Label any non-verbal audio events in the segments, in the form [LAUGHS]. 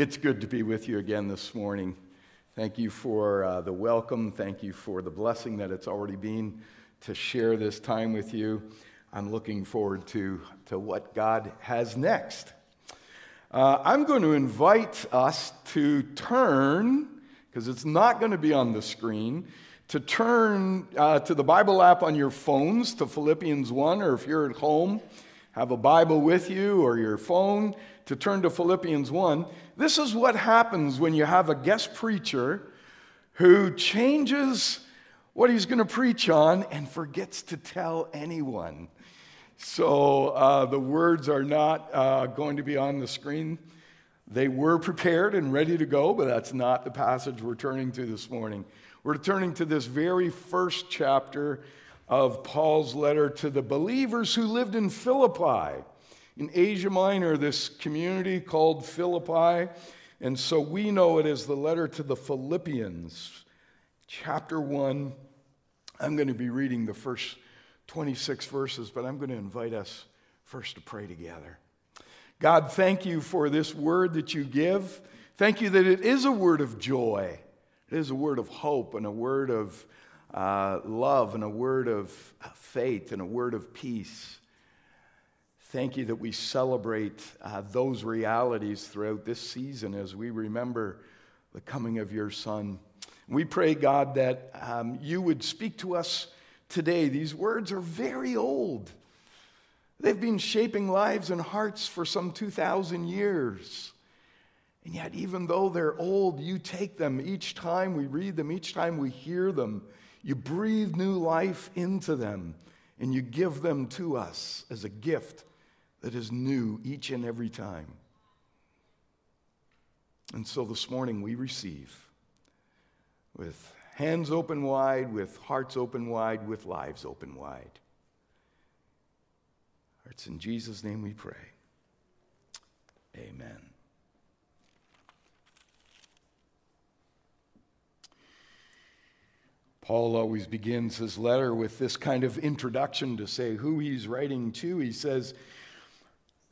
It's good to be with you again this morning. Thank you for uh, the welcome. Thank you for the blessing that it's already been to share this time with you. I'm looking forward to, to what God has next. Uh, I'm going to invite us to turn, because it's not going to be on the screen, to turn uh, to the Bible app on your phones to Philippians 1, or if you're at home, have a Bible with you or your phone to turn to Philippians 1. This is what happens when you have a guest preacher who changes what he's going to preach on and forgets to tell anyone. So uh, the words are not uh, going to be on the screen. They were prepared and ready to go, but that's not the passage we're turning to this morning. We're turning to this very first chapter of Paul's letter to the believers who lived in Philippi. In Asia Minor, this community called Philippi, and so we know it as the letter to the Philippians, chapter 1. I'm going to be reading the first 26 verses, but I'm going to invite us first to pray together. God, thank you for this word that you give. Thank you that it is a word of joy. It is a word of hope and a word of uh, love and a word of faith and a word of peace. Thank you that we celebrate uh, those realities throughout this season as we remember the coming of your Son. We pray, God, that um, you would speak to us today. These words are very old. They've been shaping lives and hearts for some 2,000 years. And yet, even though they're old, you take them each time we read them, each time we hear them, you breathe new life into them, and you give them to us as a gift that is new each and every time. And so this morning we receive with hands open wide, with hearts open wide, with lives open wide. It's in Jesus' name we pray. Amen. Paul always begins his letter with this kind of introduction to say who he's writing to. He says,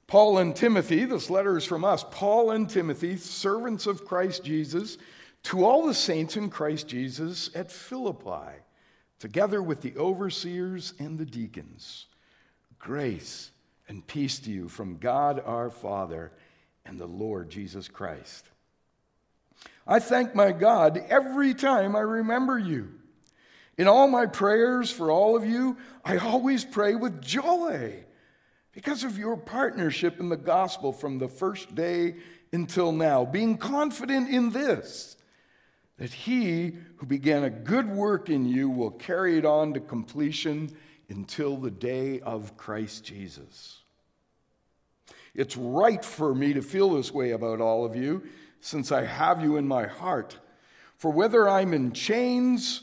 Paul and Timothy, this letter is from us, Paul and Timothy, servants of Christ Jesus, to all the saints in Christ Jesus at Philippi, together with the overseers and the deacons. Grace and peace to you from God our Father and the Lord Jesus Christ. I thank my God every time I remember you. In all my prayers for all of you, I always pray with joy because of your partnership in the gospel from the first day until now, being confident in this that he who began a good work in you will carry it on to completion until the day of Christ Jesus. It's right for me to feel this way about all of you since I have you in my heart. For whether I'm in chains,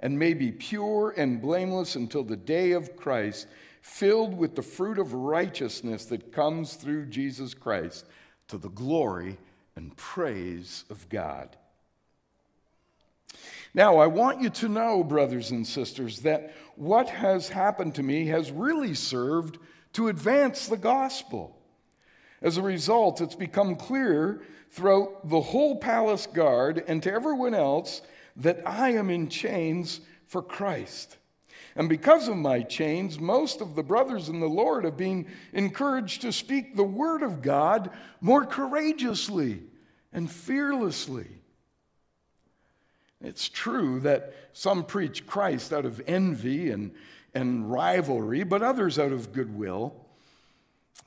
and may be pure and blameless until the day of Christ, filled with the fruit of righteousness that comes through Jesus Christ to the glory and praise of God. Now, I want you to know, brothers and sisters, that what has happened to me has really served to advance the gospel. As a result, it's become clear throughout the whole palace guard and to everyone else that I am in chains for Christ. And because of my chains, most of the brothers in the Lord have been encouraged to speak the word of God more courageously and fearlessly. It's true that some preach Christ out of envy and, and rivalry, but others out of goodwill.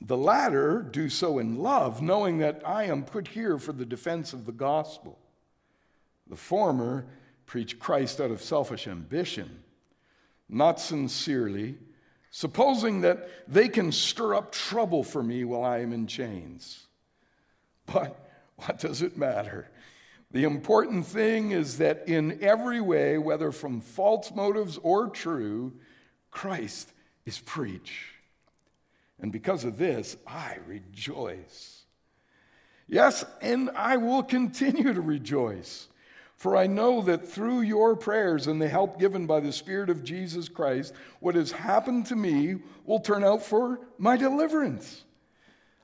The latter do so in love, knowing that I am put here for the defense of the gospel. The former preach Christ out of selfish ambition, not sincerely, supposing that they can stir up trouble for me while I am in chains. But what does it matter? The important thing is that in every way, whether from false motives or true, Christ is preached. And because of this, I rejoice. Yes, and I will continue to rejoice. For I know that through your prayers and the help given by the Spirit of Jesus Christ, what has happened to me will turn out for my deliverance.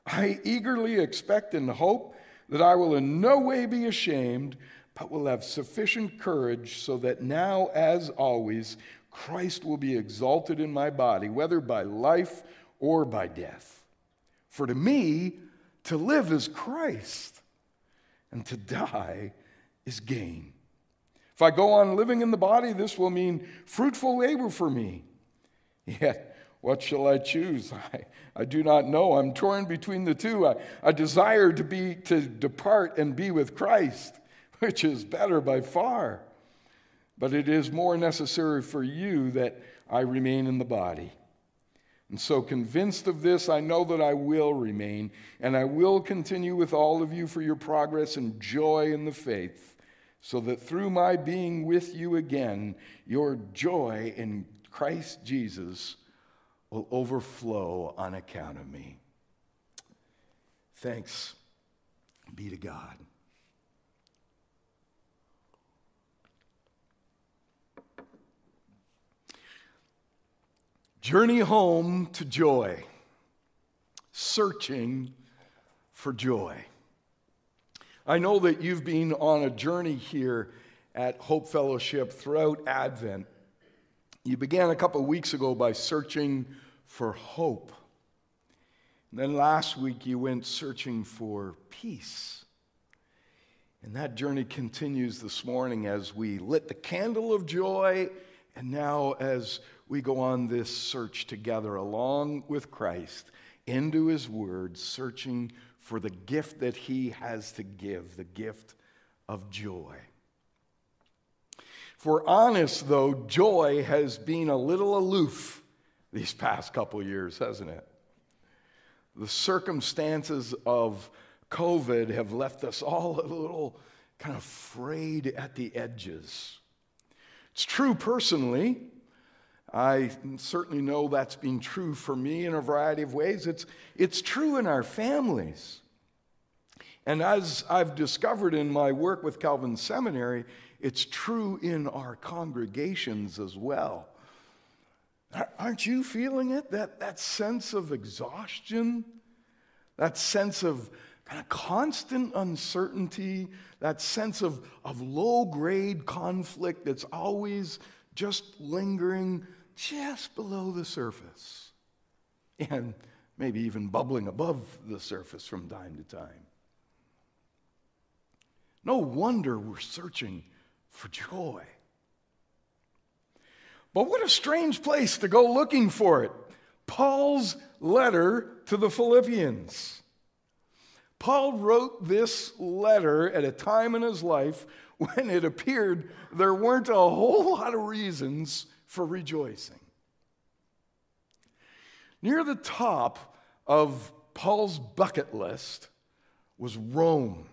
I eagerly expect and hope that I will in no way be ashamed, but will have sufficient courage so that now, as always, Christ will be exalted in my body, whether by life or by death. For to me, to live is Christ, and to die is gain. If I go on living in the body, this will mean fruitful labor for me. [LAUGHS] Yet, what shall I choose? [LAUGHS] I, I do not know. I'm torn between the two. I, I desire to be to depart and be with Christ, [LAUGHS] which is better by far. But it is more necessary for you that I remain in the body. And so, convinced of this, I know that I will remain, and I will continue with all of you for your progress and joy in the faith, so that through my being with you again, your joy in Christ Jesus will overflow on account of me. Thanks be to God. Journey home to joy, searching for joy. I know that you've been on a journey here at Hope Fellowship throughout Advent. You began a couple weeks ago by searching for hope. And then last week you went searching for peace. And that journey continues this morning as we lit the candle of joy, and now as we go on this search together along with Christ into His Word, searching for the gift that He has to give, the gift of joy. For honest, though, joy has been a little aloof these past couple years, hasn't it? The circumstances of COVID have left us all a little kind of frayed at the edges. It's true personally. I certainly know that's been true for me in a variety of ways. It's, it's true in our families. And as I've discovered in my work with Calvin Seminary, it's true in our congregations as well. Aren't you feeling it? That, that sense of exhaustion, that sense of kind of constant uncertainty, that sense of, of low grade conflict that's always just lingering just below the surface and maybe even bubbling above the surface from time to time. No wonder we're searching for joy. But what a strange place to go looking for it. Paul's letter to the Philippians. Paul wrote this letter at a time in his life when it appeared there weren't a whole lot of reasons for rejoicing. Near the top of Paul's bucket list was Rome.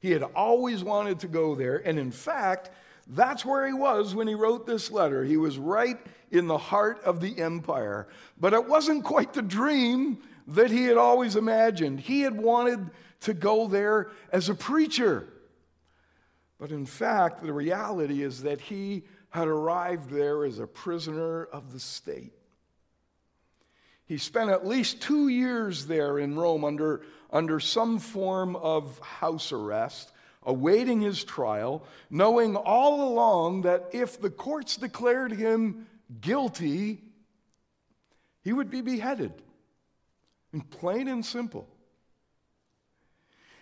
He had always wanted to go there, and in fact, that's where he was when he wrote this letter. He was right in the heart of the empire. But it wasn't quite the dream that he had always imagined. He had wanted to go there as a preacher. But in fact, the reality is that he had arrived there as a prisoner of the state. He spent at least two years there in Rome under, under some form of house arrest, awaiting his trial, knowing all along that if the courts declared him guilty, he would be beheaded. Plain and simple.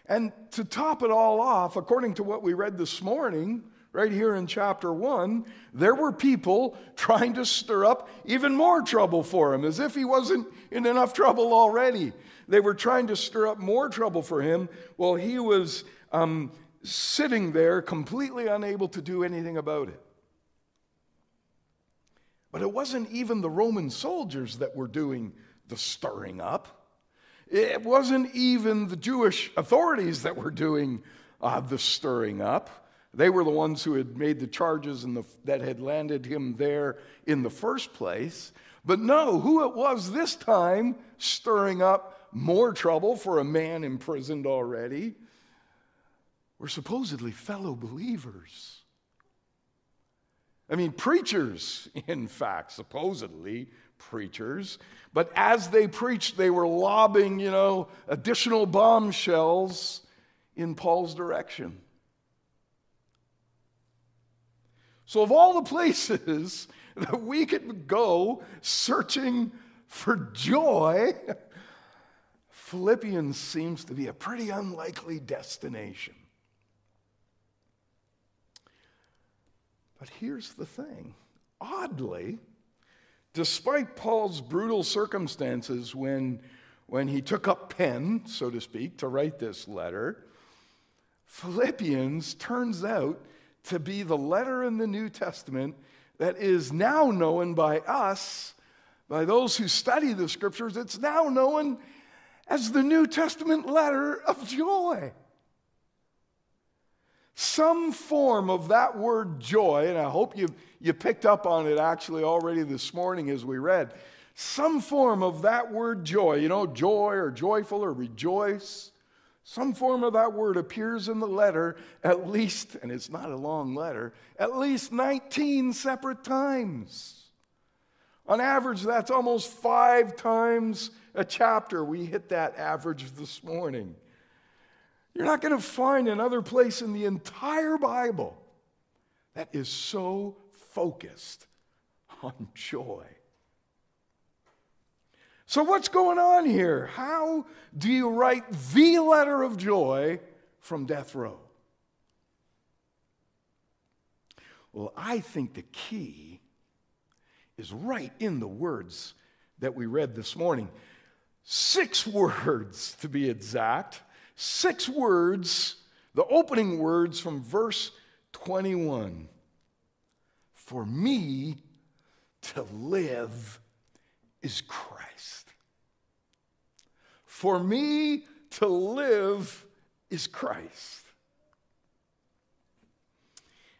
And to top it all off, according to what we read this morning, right here in chapter 1, there were people trying to stir up even more trouble for him, as if he wasn't in enough trouble already. They were trying to stir up more trouble for him while he was um, sitting there completely unable to do anything about it. But it wasn't even the Roman soldiers that were doing the stirring up. It wasn't even the Jewish authorities that were doing uh, the stirring up. They were the ones who had made the charges and that had landed him there in the first place. But no, who it was this time stirring up more trouble for a man imprisoned already were supposedly fellow believers. I mean, preachers, [LAUGHS] in fact, supposedly preachers. But as they preached, they were lobbing, you know, additional bombshells in Paul's direction. So, of all the places [LAUGHS] that we could go searching for joy, [LAUGHS] Philippians seems to be a pretty unlikely destination. But here's the thing oddly, despite Paul's brutal circumstances when, when he took up pen, so to speak, to write this letter, Philippians turns out to be the letter in the New Testament that is now known by us, by those who study the scriptures, it's now known as the New Testament letter of joy. Some form of that word joy, and I hope you, you picked up on it actually already this morning as we read, some form of that word joy, you know, joy or joyful or rejoice, some form of that word appears in the letter at least, and it's not a long letter, at least 19 separate times. On average, that's almost five times a chapter. We hit that average this morning. You're not going to find another place in the entire Bible that is so focused on joy. So, what's going on here? How do you write the letter of joy from death row? Well, I think the key is right in the words that we read this morning. Six [LAUGHS] words to be exact six words, the opening words from verse 21. For me to live is Christ. For me to live is Christ.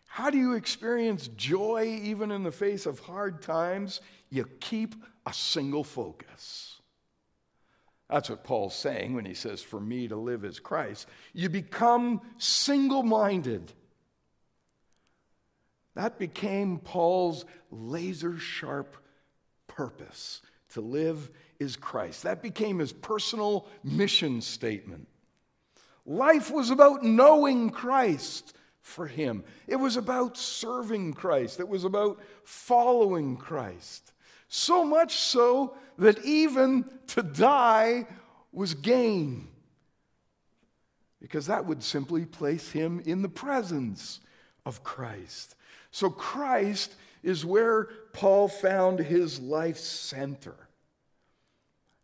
How do you experience joy even in the face of hard times? You keep a single focus. That's what Paul's saying when he says, For me to live is Christ. You become single minded. That became Paul's laser sharp purpose. To live is Christ. That became his personal mission statement. Life was about knowing Christ for him, it was about serving Christ, it was about following Christ. So much so that even to die was gain, because that would simply place him in the presence of Christ. So Christ is where Paul found his life's center.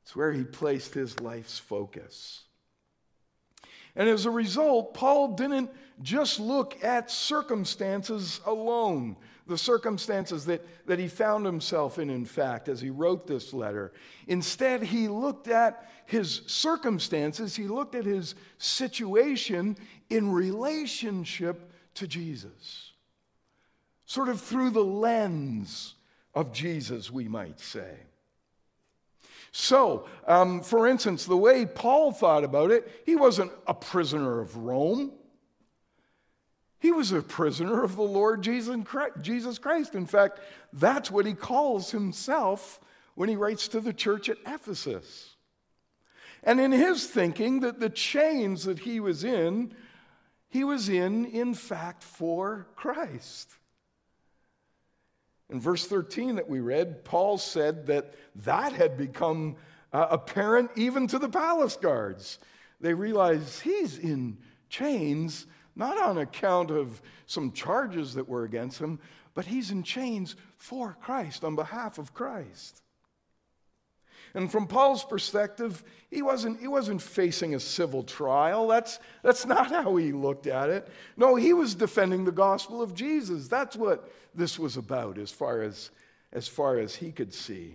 It's where he placed his life's focus. And as a result, Paul didn't just look at circumstances alone the circumstances that, that he found himself in, in fact, as he wrote this letter. Instead, he looked at his circumstances, he looked at his situation in relationship to Jesus, sort of through the lens of Jesus, we might say. So, um, for instance, the way Paul thought about it, he wasn't a prisoner of Rome. He was a prisoner of the Lord Jesus Christ. In fact, that's what he calls himself when he writes to the church at Ephesus. And in his thinking, that the chains that he was in, he was in, in fact, for Christ. In verse 13 that we read, Paul said that that had become uh, apparent even to the palace guards. They realized he's in chains not on account of some charges that were against him, but he's in chains for Christ, on behalf of Christ. And from Paul's perspective, he wasn't, he wasn't facing a civil trial. That's, that's not how he looked at it. No, he was defending the gospel of Jesus. That's what this was about as far as, as far as he could see.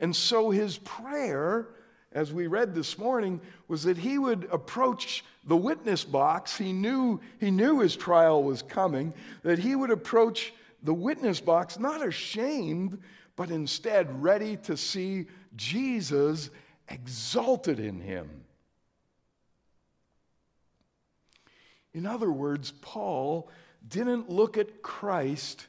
And so his prayer as we read this morning, was that he would approach the witness box. He knew, he knew his trial was coming, that he would approach the witness box not ashamed, but instead ready to see Jesus exalted in him. In other words, Paul didn't look at Christ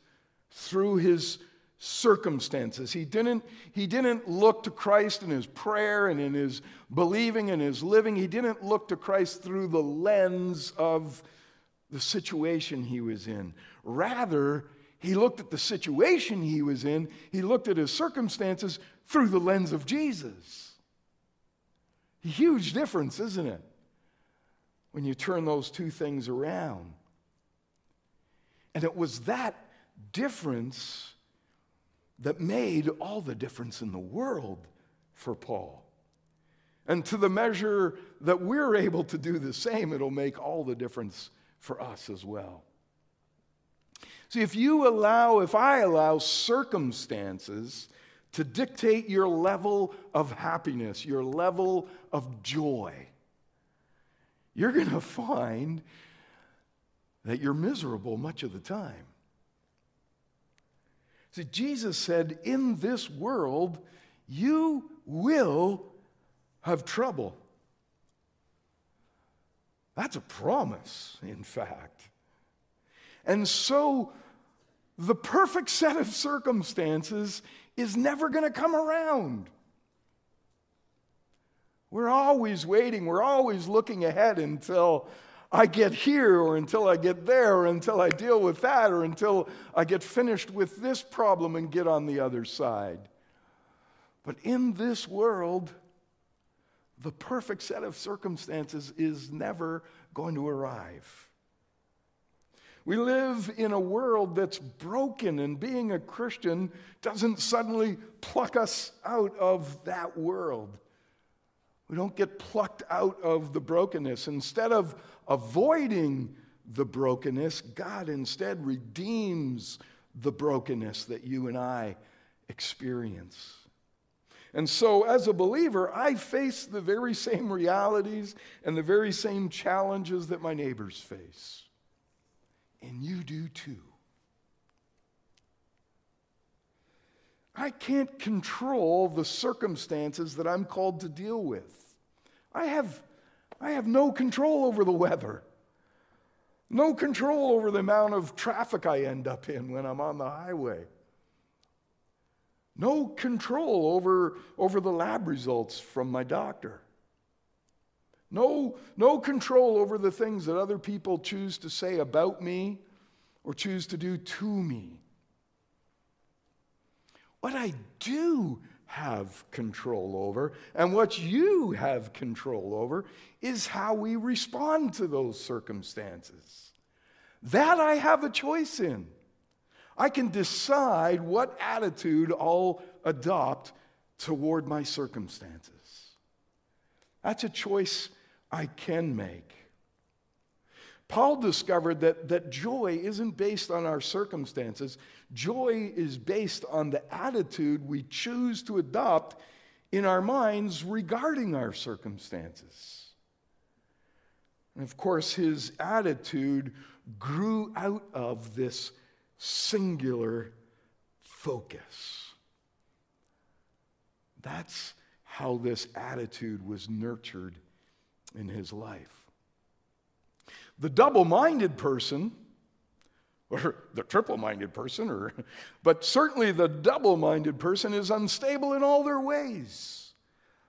through his circumstances. He didn't, he didn't look to Christ in his prayer and in his believing and his living. He didn't look to Christ through the lens of the situation he was in. Rather, he looked at the situation he was in, he looked at his circumstances through the lens of Jesus. Huge difference, isn't it? When you turn those two things around. And it was that difference that made all the difference in the world for Paul. And to the measure that we're able to do the same, it'll make all the difference for us as well. See, if you allow, if I allow circumstances to dictate your level of happiness, your level of joy, you're going to find that you're miserable much of the time. See, Jesus said, In this world, you will have trouble. That's a promise, in fact. And so, the perfect set of circumstances is never going to come around. We're always waiting, we're always looking ahead until I get here or until I get there or until I deal with that or until I get finished with this problem and get on the other side. But in this world, the perfect set of circumstances is never going to arrive. We live in a world that's broken, and being a Christian doesn't suddenly pluck us out of that world. We don't get plucked out of the brokenness. Instead of avoiding the brokenness, God instead redeems the brokenness that you and I experience. And so, as a believer, I face the very same realities and the very same challenges that my neighbors face. And you do too. I can't control the circumstances that I'm called to deal with. I have, I have no control over the weather, no control over the amount of traffic I end up in when I'm on the highway. No control over, over the lab results from my doctor. No, no control over the things that other people choose to say about me or choose to do to me. What I do have control over. And what you have control over is how we respond to those circumstances. That I have a choice in. I can decide what attitude I'll adopt toward my circumstances. That's a choice I can make. Paul discovered that, that joy isn't based on our circumstances. Joy is based on the attitude we choose to adopt in our minds regarding our circumstances. And of course, his attitude grew out of this singular focus. That's how this attitude was nurtured in his life. The double minded person, or the triple minded person, or, but certainly the double minded person is unstable in all their ways.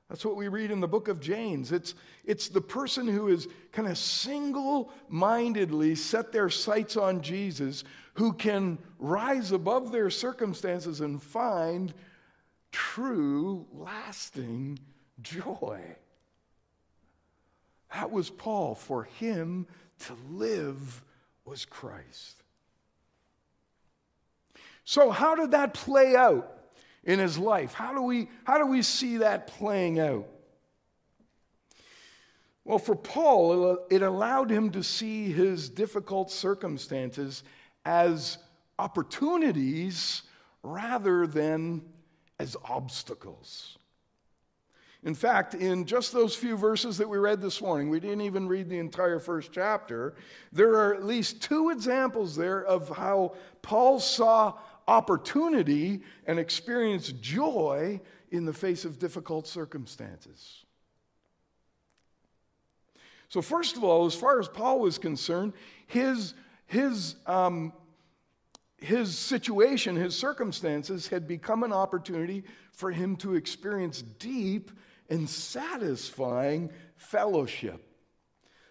That's what we read in the book of James. It's, it's the person who is kind of single mindedly set their sights on Jesus who can rise above their circumstances and find true, lasting joy. That was Paul. For him, to live was Christ. So, how did that play out in his life? How do we, how do we see that playing out? Well, for Paul, it allowed him to see his difficult circumstances as opportunities rather than as obstacles. In fact, in just those few verses that we read this morning, we didn't even read the entire first chapter, there are at least two examples there of how Paul saw opportunity and experienced joy in the face of difficult circumstances. So, first of all, as far as Paul was concerned, his, his, um, his situation, his circumstances had become an opportunity for him to experience deep and satisfying fellowship.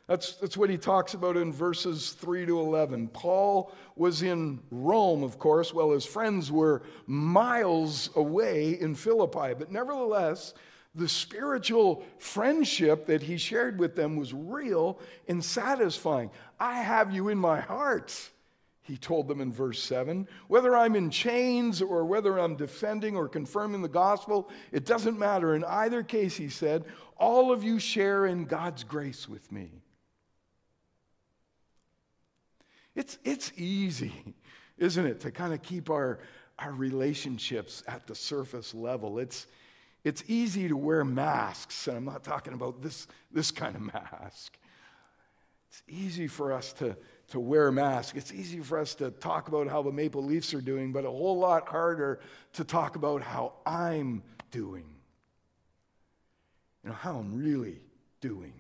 That's, that's what he talks about in verses 3 to 11. Paul was in Rome, of course, while his friends were miles away in Philippi. But nevertheless, the spiritual friendship that he shared with them was real and satisfying. I have you in my heart he told them in verse 7. Whether I'm in chains or whether I'm defending or confirming the gospel, it doesn't matter. In either case, he said, all of you share in God's grace with me. It's, it's easy, isn't it, to kind of keep our, our relationships at the surface level. It's, it's easy to wear masks, and I'm not talking about this, this kind of [LAUGHS] mask. It's easy for us to to wear a mask. It's easy for us to talk about how the Maple Leafs are doing, but a whole lot harder to talk about how I'm doing. You know, how I'm really doing.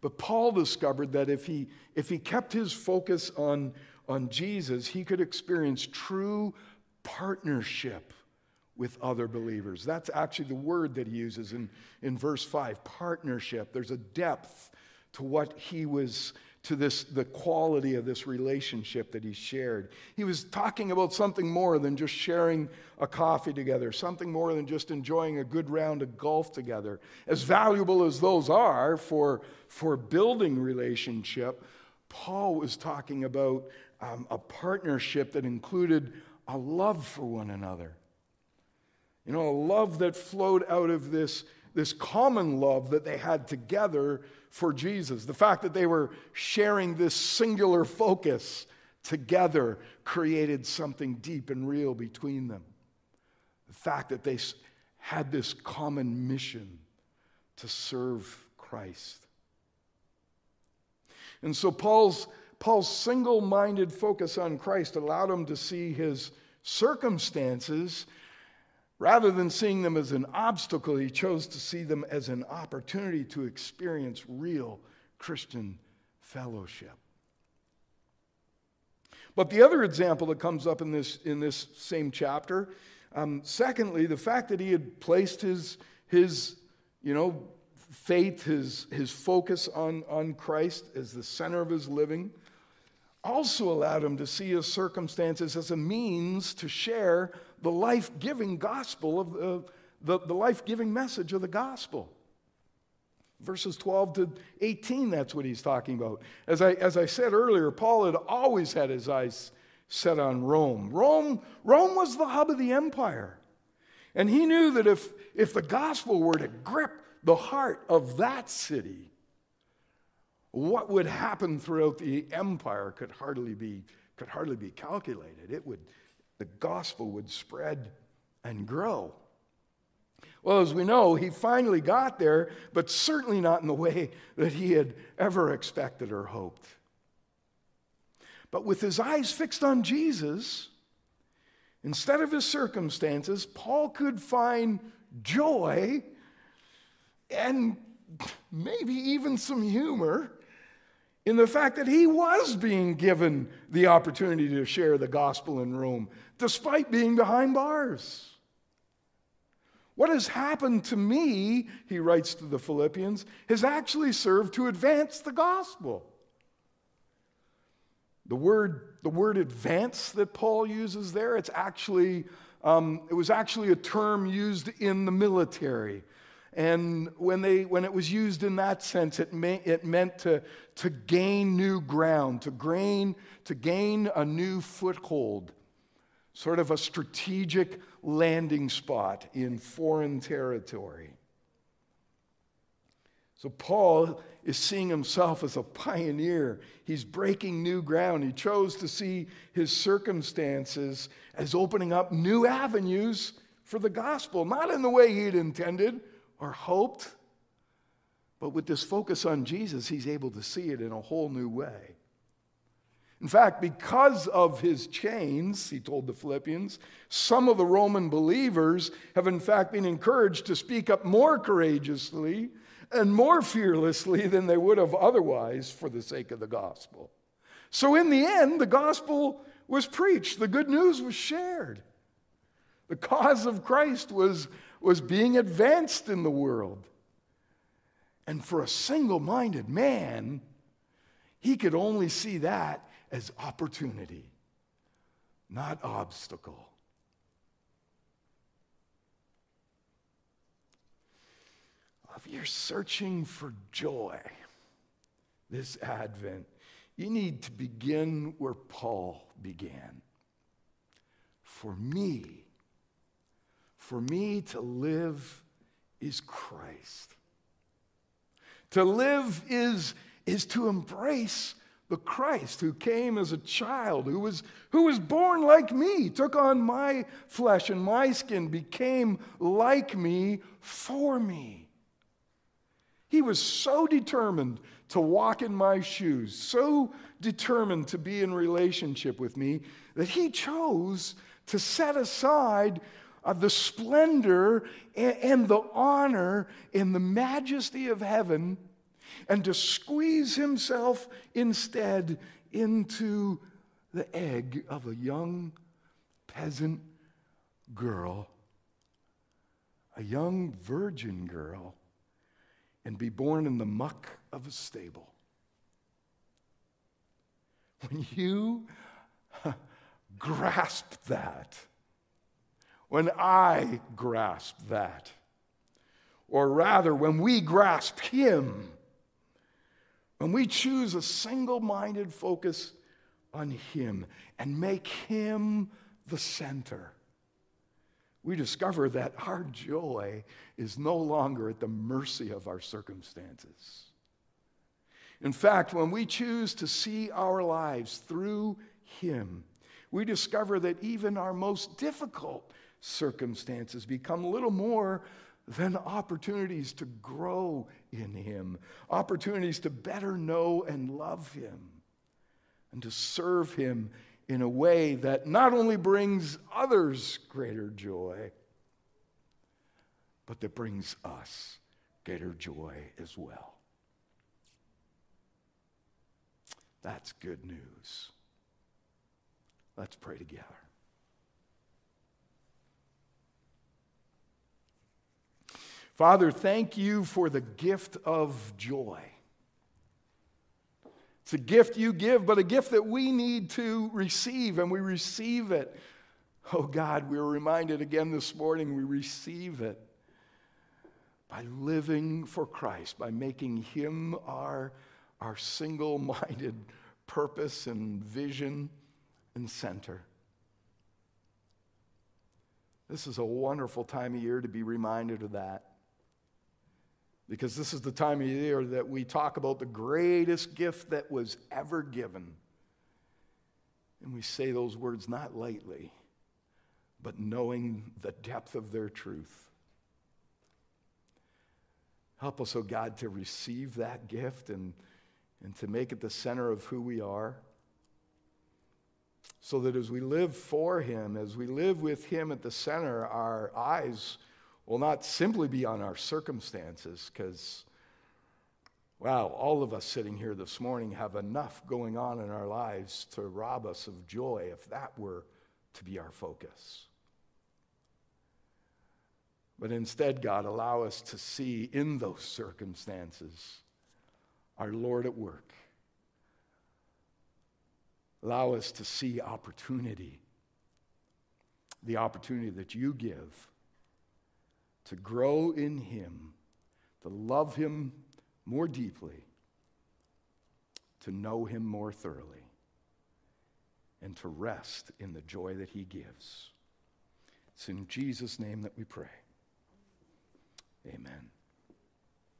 But Paul discovered that if he, if he kept his focus on, on Jesus, he could experience true partnership with other believers. That's actually the word that he uses in, in verse 5 partnership. There's a depth to what he was to this the quality of this relationship that he shared. He was talking about something more than just sharing a coffee together, something more than just enjoying a good round of golf together. As valuable as those are for, for building relationship, Paul was talking about um, a partnership that included a love for one another. You know, a love that flowed out of this, this common love that they had together for Jesus. The fact that they were sharing this singular focus together created something deep and real between them. The fact that they had this common mission to serve Christ. And so Paul's, Paul's single minded focus on Christ allowed him to see his circumstances Rather than seeing them as an obstacle, he chose to see them as an opportunity to experience real Christian fellowship. But the other example that comes up in this, in this same chapter, um, secondly, the fact that he had placed his, his you know, faith, his, his focus on, on Christ as the center of his living, also allowed him to see his circumstances as a means to share the life giving gospel of the, the, the life giving message of the gospel. Verses 12 to 18, that's what he's talking about. As I, as I said earlier, Paul had always had his eyes set on Rome. Rome, Rome was the hub of the empire. And he knew that if, if the gospel were to grip the heart of that city, what would happen throughout the empire could hardly be, could hardly be calculated. It would, the gospel would spread and grow. Well, as we know, he finally got there, but certainly not in the way that he had ever expected or hoped. But with his eyes fixed on Jesus, instead of his circumstances, Paul could find joy and maybe even some humor in the fact that he was being given the opportunity to share the gospel in Rome, despite being behind bars. What has happened to me, he writes to the Philippians, has actually served to advance the gospel. The word, the word advance that Paul uses there, it's actually, um, it was actually a term used in the military. And when, they, when it was used in that sense, it, may, it meant to, to gain new ground, to gain, to gain a new foothold, sort of a strategic landing spot in foreign territory. So Paul is seeing himself as a pioneer. He's breaking new ground. He chose to see his circumstances as opening up new avenues for the gospel, not in the way he'd intended or hoped, but with this focus on Jesus, he's able to see it in a whole new way. In fact, because of his chains, he told the Philippians, some of the Roman believers have in fact been encouraged to speak up more courageously and more fearlessly than they would have otherwise for the sake of the gospel. So, in the end, the gospel was preached, the good news was shared. The cause of Christ was, was being advanced in the world. And for a single minded man, he could only see that as opportunity, not obstacle. If you're searching for joy this Advent, you need to begin where Paul began. For me, for me to live is Christ. To live is, is to embrace the Christ who came as a child, who was, who was born like me, took on my flesh and my skin, became like me for me. He was so determined to walk in my shoes, so determined to be in relationship with me, that he chose to set aside uh, the splendor and, and the honor and the majesty of heaven and to squeeze himself instead into the egg of a young peasant girl, a young virgin girl, and be born in the muck of a stable. When you [LAUGHS] grasp that, when I grasp that, or rather, when we grasp Him, when we choose a single minded focus on Him and make Him the center, we discover that our joy is no longer at the mercy of our circumstances. In fact, when we choose to see our lives through Him, we discover that even our most difficult circumstances become little more than opportunities to grow in Him, opportunities to better know and love Him, and to serve Him in a way that not only brings others greater joy, but that brings us greater joy as well. That's good news. Let's pray together. Father, thank you for the gift of joy. It's a gift you give, but a gift that we need to receive, and we receive it. Oh God, we were reminded again this morning, we receive it by living for Christ, by making Him our, our single minded [LAUGHS] purpose and vision and center. This is a wonderful time of year to be reminded of that because this is the time of year that we talk about the greatest gift that was ever given. And we say those words not lightly, but knowing the depth of their truth. Help us, oh God, to receive that gift and, and to make it the center of who we are. So that as we live for Him, as we live with Him at the center, our eyes will not simply be on our circumstances, because, wow, all of us sitting here this morning have enough going on in our lives to rob us of joy if that were to be our focus. But instead, God, allow us to see in those circumstances our Lord at work. Allow us to see opportunity, the opportunity that you give to grow in Him, to love Him more deeply, to know Him more thoroughly, and to rest in the joy that He gives. It's in Jesus' name that we pray. Amen.